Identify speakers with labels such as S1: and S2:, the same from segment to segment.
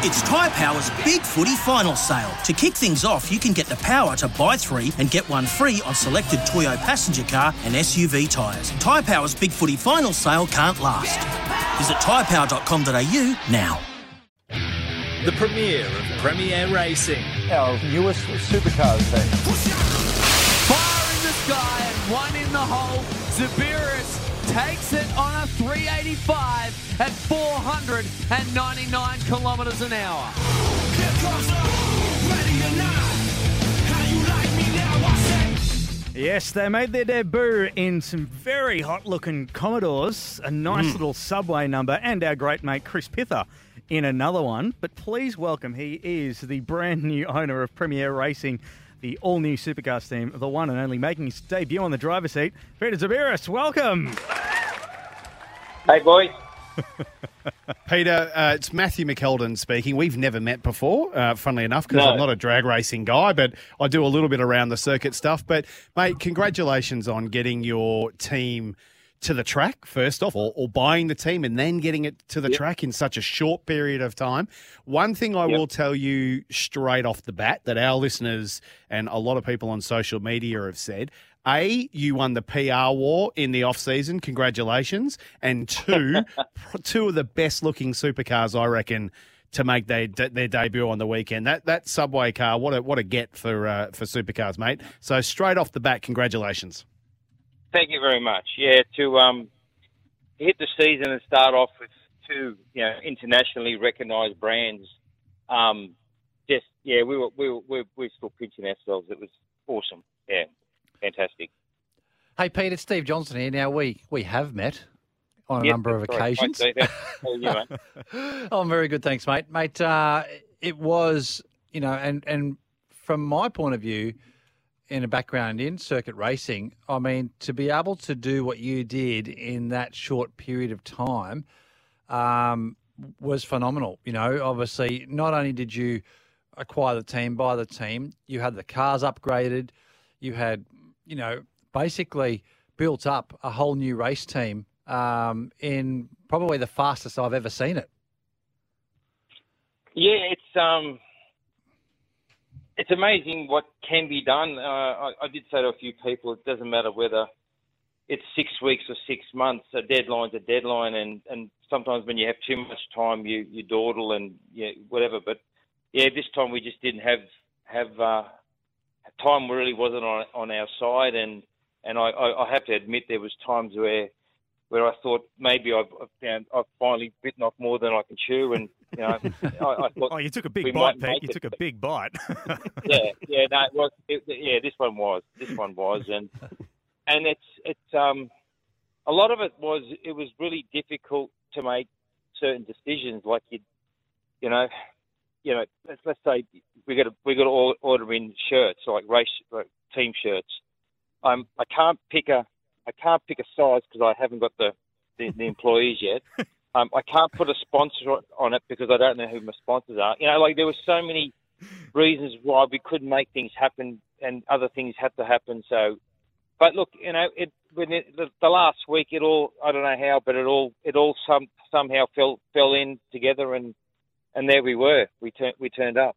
S1: It's Tyre Power's Big Footy Final Sale. To kick things off, you can get the power to buy three and get one free on selected Toyo passenger car and SUV tyres. Tyre Power's Big Footy Final Sale can't last. Visit tyrepower.com.au now.
S2: The premiere of PremiAir Racing.
S3: Our newest supercars team.
S4: Fire in the sky and one in the hole. Xiberras takes it on a 385 at 499 kilometres an hour.
S5: Yes, they made their debut in some very hot looking Commodores, a nice hmm. little subway number, and our great mate Chris Pither in another one. But please welcome, he is the brand new owner of PremiAir Racing, the all new supercars team, the one and only making his debut on the driver's seat, Peter Xiberras. Welcome.
S6: Hey, boys.
S7: Peter, uh, it's Matthew McKeldin speaking. We've never met before, uh, funnily enough, because
S6: No.
S7: I'm not a drag racing guy, but I do a little bit around the circuit stuff. But, mate, congratulations on getting your team to the track, first off, or, or buying the team and then getting it to the track in such a short period of time. One thing I
S6: Yep.
S7: will tell you straight off the bat that our listeners and a lot of people on social media have said a, you won the PR war in the off season. Congratulations. And two, two of the best looking supercars, I reckon, to make their their debut on the weekend. That that subway car, what a what a get for uh, for supercars, mate. So straight off the bat, congratulations.
S6: Thank you very much. Yeah, to um, hit the season and start off with two, you know, internationally recognised brands. Um, just yeah, we were we were we were, we were still pinching ourselves. It was awesome. Yeah, fantastic.
S8: Hey, Pete, it's Steve Johnson here. Now, we, we have met on a number of
S6: right.
S8: occasions.
S6: You.
S8: Oh, I'm very good, thanks, mate. Mate, uh, it was, you know, and, and from my point of view, in a background in circuit racing, I mean, to be able to do what you did in that short period of time um, was phenomenal. You know, obviously, not only did you acquire the team, buy the team, you had the cars upgraded, you had, you know, basically built up a whole new race team um, in probably the fastest I've ever seen it.
S6: Yeah, it's um, it's amazing what can be done. Uh, I, I did say to a few people, it doesn't matter whether it's six weeks or six months. A deadline's a deadline, and and sometimes when you have too much time, you you dawdle and whatever. But yeah, this time we just didn't have have uh, time. Really wasn't on on our side, and and I, I, I have to admit there was times where where I thought maybe I've I've, found, I've finally bitten off more than I can chew, and you know I, I thought
S5: Oh, you took a big bite, Pete. You
S6: it,
S5: took a big bite.
S6: yeah, yeah, no, it was, it, yeah, this one was, this one was, and and it's it's um, a lot of it was it was really difficult to make certain decisions, like you, you know, you know, let's let's say we got to we got to order in shirts like race like team shirts. Um, I can't pick a I can't pick a size because I haven't got the, the, the employees yet. Um, I can't put a sponsor on it because I don't know who my sponsors are. You know, like there were so many reasons why we couldn't make things happen, and other things had to happen. So, but look, you know, it it, the, the last week, it all I don't know how, but it all it all some somehow fell fell in together, and and there we were. We turned we turned up.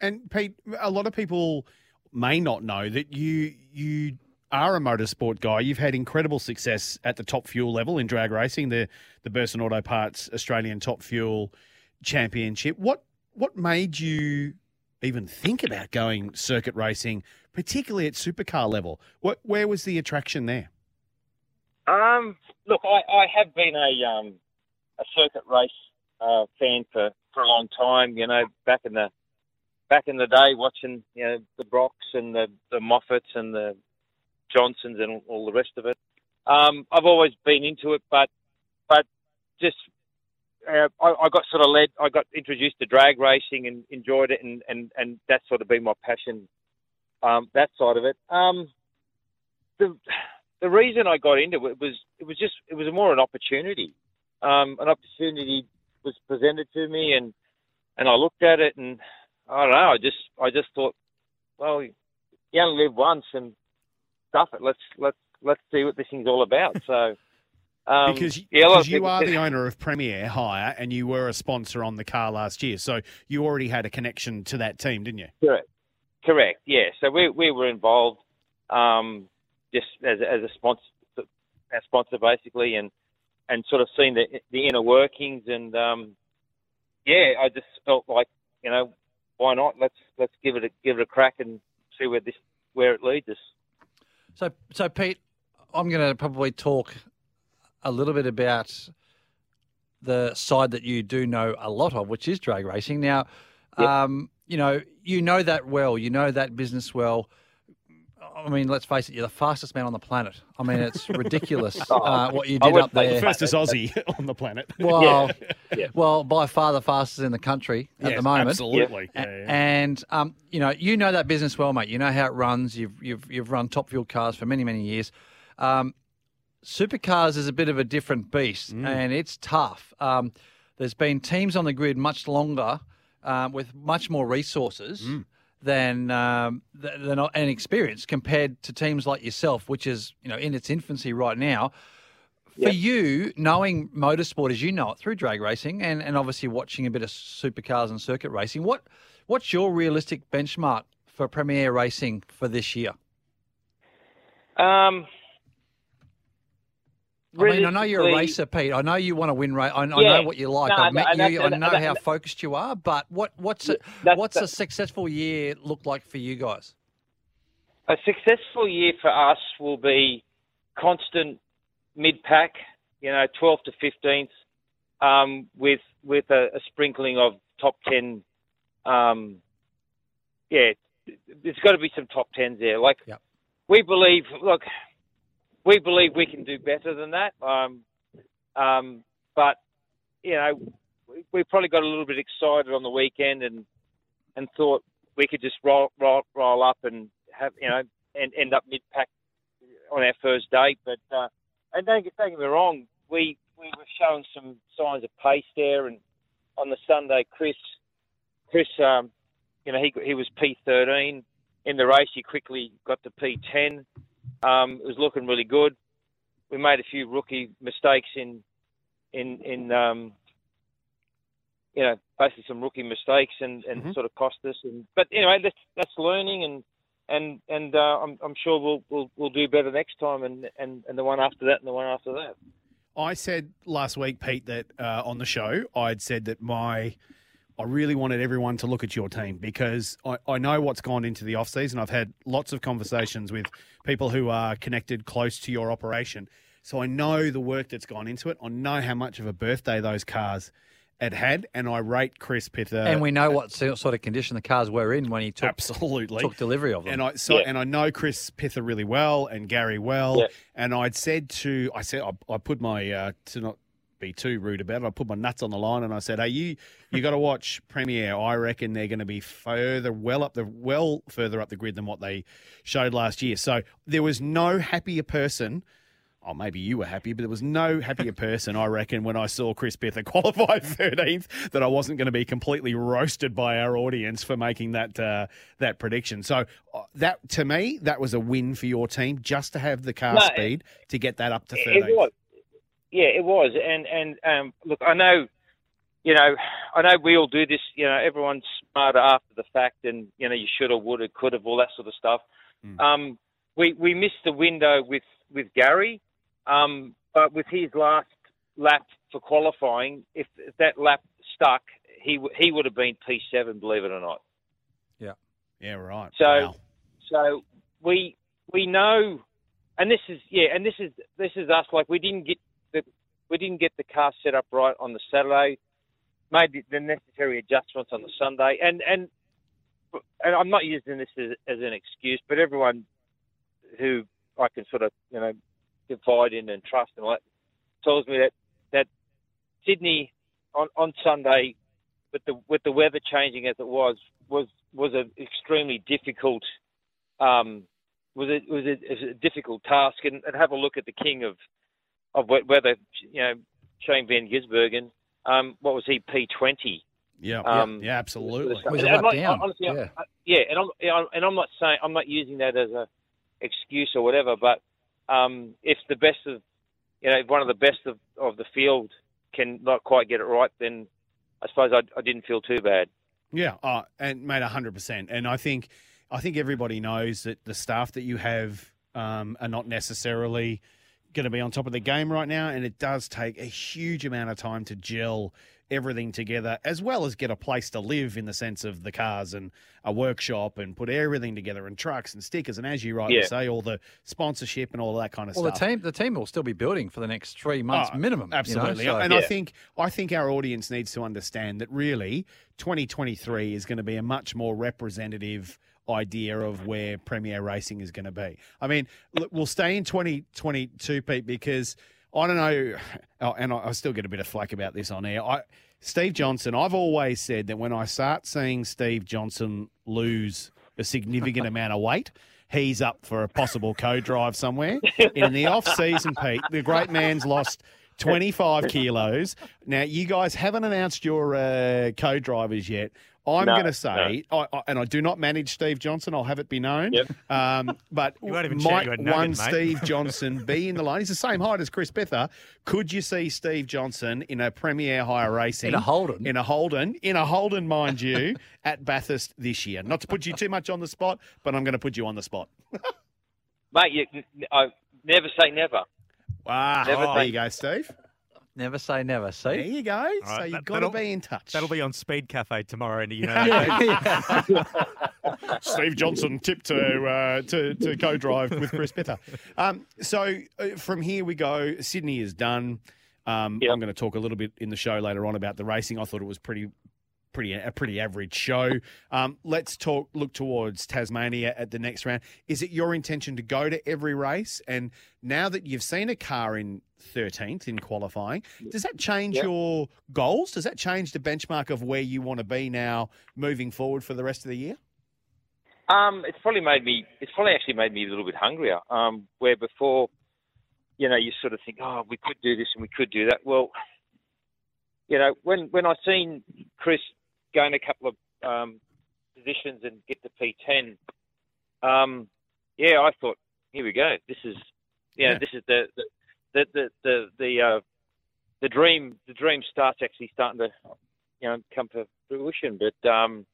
S7: And Pete, a lot of people may not know that you you are a motorsport guy. You've had incredible success at the top fuel level in drag racing, the the Burson Auto Parts Australian Top Fuel Championship. What what made you even think about going circuit racing, particularly at supercar level? What where was the attraction there?
S6: Um, look, I, I have been a um, a circuit race uh, fan for, for a long time. You know, back in the back in the day, watching you know the Brocks and the the Moffats and the Johnsons and all, the rest of it. Um, I've always been into it, but but just uh, I, I got sort of led. I got introduced to drag racing and enjoyed it, and and and that's sort of been my passion. Um, that side of it. Um, the the reason I got into it was it was just it was more an opportunity. Um, an opportunity was presented to me, and and I looked at it, and I don't know. I just I just thought, well, you only live once, and stuff it. Let's let's let's see what this thing's all about. So, Um,
S7: Because,
S6: yeah, a lot of
S7: because you are
S6: said-
S7: the owner of PremiAir Hire and you were a sponsor on the car last year. So you already had a connection to that team, didn't you?
S6: Correct. Correct. Yeah. So we we were involved, um, just as as a sponsor, a sponsor basically, and and sort of seen the the inner workings, and um, yeah, I just felt like you know why not? Let's let's give it a give it a crack and see where this where it leads us.
S8: So, so Pete, I'm going to probably talk a little bit about the side that you do know a lot of, which is drag racing. Now, um, you know, you know that well. You know that business well. I mean, let's face it, you're the fastest man on the planet. I mean, it's ridiculous uh, what you did
S6: would
S8: up
S6: say
S8: there.
S7: The fastest Aussie on the planet.
S8: Well,
S6: Yeah.
S8: well, by far the fastest in the country at
S7: Yes,
S8: the moment.
S7: Absolutely.
S8: A-
S7: Yeah, yeah.
S8: And um, you know, you know that business well, mate. You know how it runs. You've you've you've run top fuel cars for many many years. Um, supercars is a bit of a different beast,
S7: Mm.
S8: and it's tough. Um, there's been teams on the grid much longer, um, with much more resources.
S7: Mm.
S8: Than um, than an experience compared to teams like yourself, which is you know in its infancy right now. For you, knowing motorsport as you know it through drag racing and, and obviously watching a bit of supercars and circuit racing, what what's your realistic benchmark for PremiAir Racing for this year?
S6: Um,
S8: I mean, I know you're a racer, Pete. I know you want to win race. I, I
S6: Yeah.
S8: know what you like.
S6: No,
S8: I've met you. I know how focused you are. But what what's a, what's a successful year look like for you guys?
S6: a successful year for us will be constant mid pack, you know, 12 to 15th, um, with with a, a sprinkling of top 10. Um, yeah, there's got to be some top 10s there. Like
S8: Yep.
S6: we believe, look, we believe we can do better than that. Um, um, but you know, we, we probably got a little bit excited on the weekend and and thought we could just roll roll roll up and have you know and end up mid pack on our first day. But uh, and don't get, don't get me wrong, we we were showing some signs of pace there. And on the Sunday, Chris Chris, um, you know, he he was P13 in the race. He quickly got to P10. Um, it was looking really good. We made a few rookie mistakes in in in um, you know basically some rookie mistakes and, and
S7: Mhm.
S6: sort of cost us. And but anyway, that's that's learning and and and uh, I'm I'm sure we'll we'll we'll do better next time and and and the one after that and the one after that.
S7: I said last week, Pete, that uh, on the show, I'd said that my. I really wanted everyone to look at your team because I, I know what's gone into the off season. I've had lots of conversations with people who are connected close to your operation. So I know the work that's gone into it. I know how much of a birthday those cars had had, and I rate Chris Pither.
S8: and we know what sort of condition the cars were in when he took
S7: absolutely
S8: took delivery of them.
S7: And I so
S6: Yeah.
S7: and I know Chris Pither really well and Gary well.
S6: Yeah.
S7: And I'd said to I said I, I put my uh, to not be too rude about it. I put my nuts on the line and I said, "Hey, you you got to watch PremiAir. I reckon they're going to be further well up the well further up the grid than what they showed last year." So there was no happier person. Oh, maybe you were happy, but there was no happier person, I reckon, when I saw Chris Pither qualify 13th, that I wasn't going to be completely roasted by our audience for making that uh, that prediction. So uh, that to me, that was a win for your team, just to have the car
S6: No,
S7: speed to get that up to
S6: It was. Yeah, it was. And and um, look, I know, you know, I know we all do this. You know, everyone's smarter after the fact, and you know, you should have, would have, could have, all that sort of stuff.
S7: Mm.
S6: Um, we we missed the window with with Gary, um, but with his last lap for qualifying, if, if that lap stuck, he he would have been P7, believe it or not.
S7: Yeah, Yeah. right.
S6: So,
S7: Wow.
S6: so we we know, and this is yeah, and this is this is us. Like we didn't get the we didn't get the car set up right on the Saturday, made the, necessary adjustments on the Sunday, and and and I'm not using this as, as an excuse, but everyone who I can sort of you know confide in and trust and all that tells me that that Sydney on on Sunday with the with the weather changing as it was was was an extremely difficult um, was a was a, was a difficult task. And, and have a look at the king of of whether you know Shane Van Gisbergen um, what was he P twenty
S7: yeah,
S6: um,
S7: yeah, absolutely.
S8: Was a
S6: And I'm not-
S8: down,
S6: honestly,
S8: yeah.
S6: I- yeah, and I'm yeah, and I'm not saying I'm not using that as a excuse or whatever, but um, if the best of you know, if one of the best of, of the field can not quite get it right, then I suppose I, I didn't feel too bad.
S7: Yeah, uh, and made hundred percent. And I think, I think everybody knows that the staff that you have um, are not necessarily going to be on top of the game right now, and it does take a huge amount of time to gel everything together, as well as get a place to live in the sense of the cars and a workshop and put everything together and trucks and stickers and as you rightly
S6: Yeah.
S7: say, all the sponsorship and all that kind of
S8: Well,
S7: stuff.
S8: Well, the team the team will still be building for the next three months
S7: Oh,
S8: minimum. you know,
S7: Absolutely.
S8: so-
S7: and I think I think our audience needs to understand that really 2023 is going to be a much more representative idea of where PremiAir Racing is going to be. I mean, we'll stay in 2022, Pete, because I don't know, oh, and I, I still get a bit of flack about this on air. I, Steve Johnson, I've always said that when I start seeing Steve Johnson lose a significant amount of weight, he's up for a possible co-drive somewhere. In the off-season, Pete, the great man's lost 25 kilos. Now, you guys haven't announced your uh, co-drivers yet. I'm
S6: No,
S7: going to say, I, I, and I do not manage Steve Johnson. I'll have it be known.
S6: Yep.
S7: Um, but
S5: You won't even
S7: might
S5: you a nugget,
S7: one. Steve Johnson be in the line? He's the same height as Chris Pither. Could you see Steve Johnson in a PremiAir Hire Racing
S8: In a Holden.
S7: In a Holden, in a Holden, mind you, at Bathurst this year. Not to put you too much on the spot, but I'm going to put you on the spot.
S6: Mate, you, I never say never.
S7: Wow,
S6: Never
S7: there you go, Steve.
S8: Never say never. See, there
S7: you go. so you've
S5: that-
S7: got to be in touch.
S5: That'll be on Speed Cafe tomorrow, and you know.
S7: Steve Johnson tip to uh, to, to co-drive with Chris Pither. Um, so uh, from here we go. Sydney is done. Um,
S6: Yep.
S7: I'm going to talk a little bit in the show later on about the racing. I thought it was pretty. Pretty a pretty average show. Um, let's talk. Look towards Tasmania at the next round. Is it your intention to go to every race? And now that you've seen a car in 13th in qualifying, does that change
S6: Yep.
S7: your goals? Does that change the benchmark of where you want to be now moving forward for the rest of the year?
S6: Um, it's probably made me. It's probably actually made me a little bit hungrier. Um, where before, you know, you sort of think, oh, we could do this and we could do that. Well, you know, when when I seen Chris gain a couple of um, positions and get to P10, um, yeah, I thought, here we go. This is, yeah,
S7: Yeah.
S6: this is the the the the the, the uh, the dream. The dream starts actually starting to, you know, come to fruition. But um,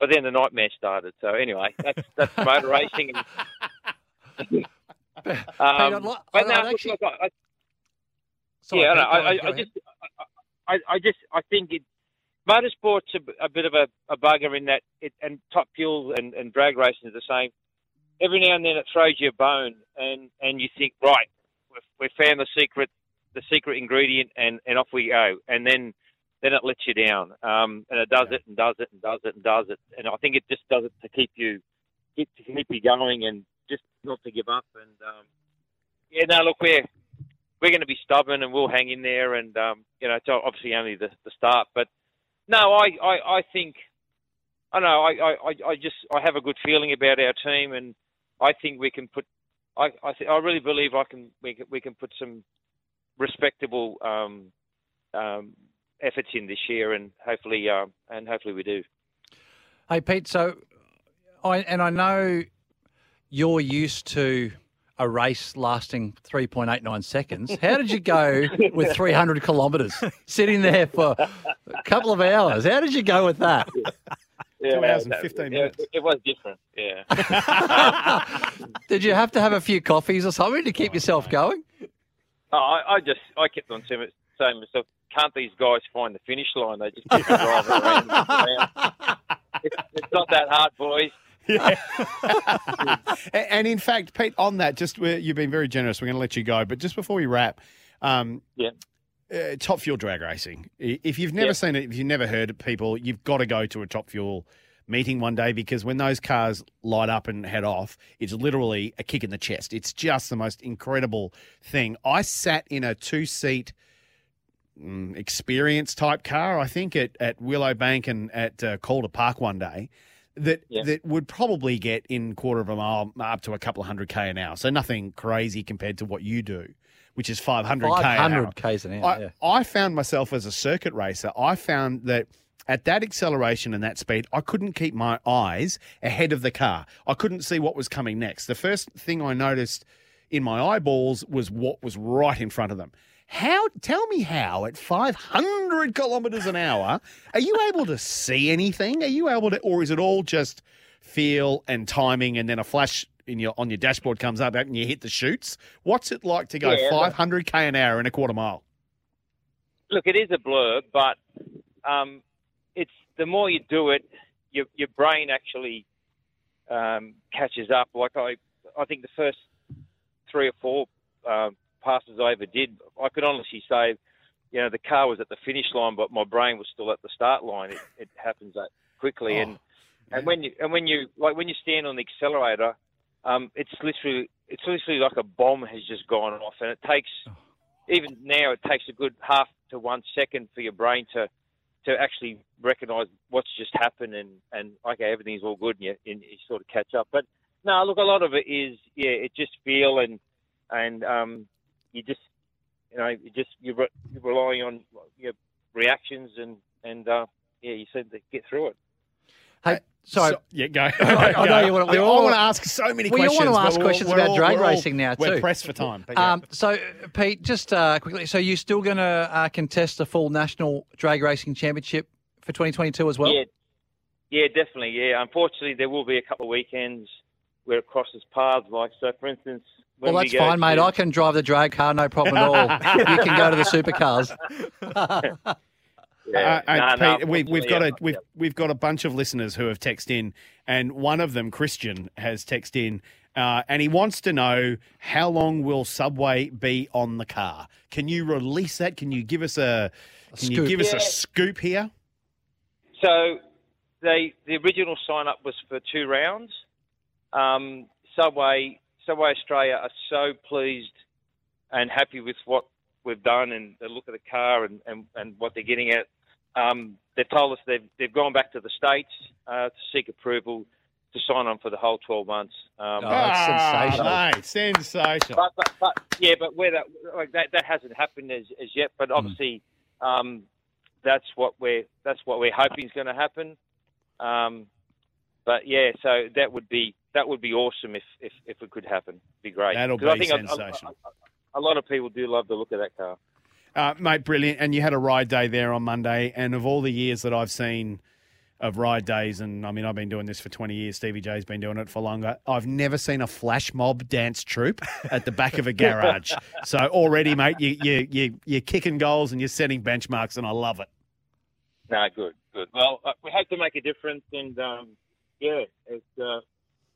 S6: but then the nightmare started. So anyway, that's that's motor racing. And, um,
S8: I'd
S6: but no,
S8: actually-
S6: I, I,
S8: Sorry,
S6: yeah, I, I, I, just, I, I, I just, I think it, motorsport's a, a bit of a, a bugger in that, it, and top fuel and, and drag racing is the same. Every now and then it throws you a bone, and, and you think, right, we've, we've found the secret, the secret ingredient, and, and off we go, and then then it lets you down, um, and it does it and does it and does it and does it, and I think it just does it to keep you, keep, to keep you going, and just not to give up, and um, yeah, no, look, we're we're going to be stubborn and we'll hang in there. And um, you know, it's obviously only the, the start, but no, I, I, I think I know. I, I, I- just I have a good feeling about our team, and I think we can put. I I, th- I really believe I can we can we can put some respectable um, um, efforts in this year, and hopefully um, and hopefully we do.
S8: Hey Pete, so I and I know you're used to a race lasting 3.89 seconds. How did you go with 300 kilometres, sitting there for a couple of hours? How did you go with that?
S6: Yeah,
S7: Two hours and 15
S6: yeah,
S7: minutes.
S6: It was different. Yeah.
S8: Did you have to have a few coffees or something to keep oh, yourself going?
S6: Oh, I, I just I kept on saying saying to myself, can't these guys find the finish line? They just keep driving around. around. It's, it's not that hard, boys.
S7: A- and in fact, Pete, on that, just you've been very generous. We're going to let you go, but just before we wrap, um,
S6: Yeah.
S7: uh, Top Fuel drag racing. If you've never
S6: Yeah.
S7: seen it, if you've never heard it, people, you've got to go to a Top Fuel meeting one day because when those cars light up and head off, it's literally a kick in the chest. It's just the most incredible thing. I sat in a two seat mm, experience type car, I think, at, at Willowbank and at uh, Calder Park one day. That
S6: Yeah.
S7: that would probably get in quarter of a mile up to a couple of hundred k an hour. So nothing crazy compared to what you do, which is five hundred k.
S8: 500 k's an hour.
S7: I,
S8: yeah.
S7: I found myself as a circuit racer, I found that at that acceleration and that speed, I couldn't keep my eyes ahead of the car. I couldn't see what was coming next. The first thing I noticed in my eyeballs was what was right in front of them. How? Tell me how at 500 kilometres an hour are you able to see anything? Are you able to, or is it all just feel and timing, and then a flash in your on your dashboard comes up and you hit the chutes? What's it like to go
S6: Yeah,
S7: 500k an hour in a quarter mile?
S6: Look, it is a blur, but um, it's the more you do it, your your brain actually um, catches up. Like I, I think the first three or four um, passes I ever did, I could honestly say, you know, the car was at the finish line, but my brain was still at the start line. It, it happens that quickly, and and when you and when you like when you stand on the accelerator, um, it's literally it's literally like a bomb has just gone off, and it takes even now it takes a good half to one second for your brain to to actually recognise what's just happened and and okay everything's all good and you, and you sort of catch up. But no, look, a lot of it is yeah, it just feel and and um, you just you know you just you're, re- you're relying on your reactions and and uh, yeah, you seem to get through it.
S8: Hey, sorry.
S7: So- yeah, go.
S8: I know you wanna- we
S7: I
S8: all-
S7: want to ask so many
S8: we all wanna ask questions
S7: we're
S8: about
S7: all-
S8: drag
S7: we're all-
S8: racing now,
S7: We're pressed for time. but yeah.
S8: Um, so, Pete, just uh, quickly, so you're still going to uh, contest the full national drag racing championship for 2022 as well?
S6: Yeah, yeah, definitely. Yeah, unfortunately, there will be a couple of weekends where it crosses paths. Like so, for instance, when
S8: Well, that's
S6: go
S8: fine, mate.
S6: to-
S8: I can drive the drag car, no problem at all. you can go to the supercars.
S6: Yeah,
S7: Uh,
S6: no,
S7: and
S6: no,
S7: Pete, we, we've got
S6: unfortunately,
S7: a we've we've got a bunch of listeners who have texted in, and one of them, Christian, has texted in, uh, and he wants to know how long will Subway be on the car? Can you release that? Can you give us a can you
S8: scoop.
S7: give us a scoop here?
S6: So they the original sign up was for two rounds. Um, Subway Subway Australia are so pleased and happy with what we've done and the look of the car and, and, and what they're getting at. Um, they've told us they've they've gone back to the states uh, to seek approval to sign on for the whole 12 months. Um,
S8: Oh, that's sensational.
S7: mate, sensational.
S6: but, but, but yeah, but where that like that, that hasn't happened as, as yet. But obviously, um, that's what we're that's what we're hoping is going to happen. Um, but yeah, so that would be that would be awesome if if, if it could happen. Be great.
S7: That'll
S6: 'Cause I
S7: be
S6: think a- a-
S7: sensational.
S6: A, a lot of people do love the look of that car.
S7: Uh, mate, brilliant. And you had a ride day there on Monday. And of all the years that I've seen of ride days, and I mean, I've been doing this for 20 years, Stevie J's been doing it for longer. I've never seen a flash mob dance troupe at the back of a garage. so already, mate, you, you, you, you're kicking goals and you're setting benchmarks, and I love it.
S6: No, good, good. Well, uh, we hope to make a difference, and um, yeah, it's, uh,